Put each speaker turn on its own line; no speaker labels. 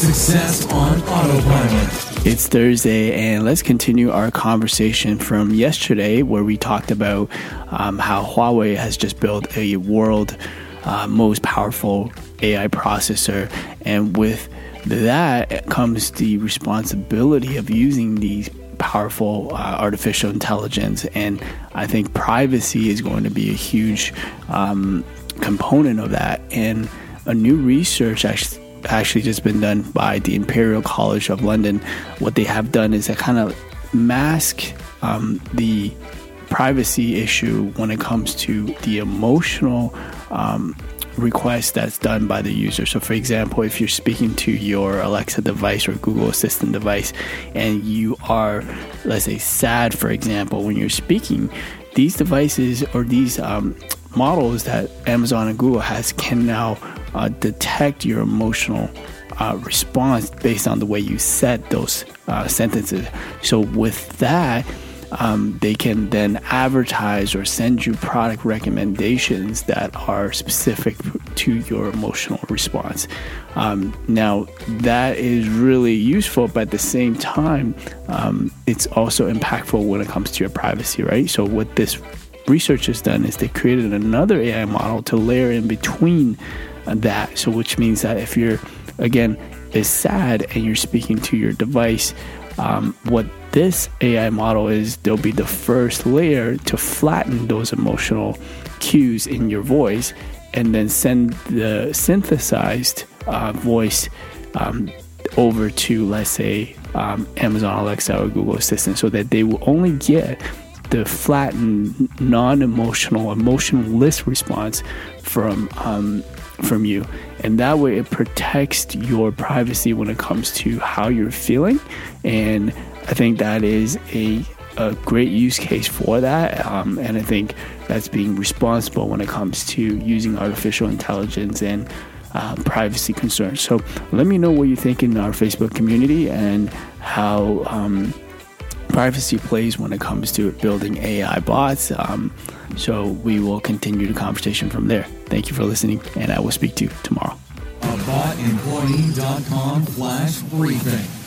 Success on Autopilot.
It's Thursday, and let's continue our conversation from yesterday where we talked about um, how Huawei has just built a world uh, most powerful AI processor. And with that comes the responsibility of using these powerful uh, artificial intelligence. And I think privacy is going to be a huge um, component of that. And a new research actually actually just been done by the Imperial College of London. What they have done is to kind of mask um, the privacy issue when it comes to the emotional um, request that's done by the user. So, for example, if you're speaking to your Alexa device or Google Assistant device and you are, let's say, sad, for example, when you're speaking, these devices or these um, models that Amazon and Google has can now uh, detect your emotional uh, response based on the way you said those uh, sentences. So, with that, um, they can then advertise or send you product recommendations that are specific to your emotional response. Um, now, that is really useful, but at the same time, um, it's also impactful when it comes to your privacy, right? So, what this research has done is they created another AI model to layer in between that. So, which means that if you're, again, is sad and you're speaking to your device, um, what this AI model is, they'll be the first layer to flatten those emotional cues in your voice and then send the synthesized uh, voice um, over to, let's say, um, Amazon Alexa or Google Assistant so that they will only get the flattened, non emotional, emotionless response from um, from you. And that way it protects your privacy when it comes to how you're feeling. And I think that is a, a great use case for that. Um, and I think that's being responsible when it comes to using artificial intelligence and uh, privacy concerns. So let me know what you think in our Facebook community and how um, privacy plays when it comes to building AI bots. Um, so we will continue the conversation from there. Thank you for listening, and I will speak to you tomorrow.
AboutEmployee.com slash briefing.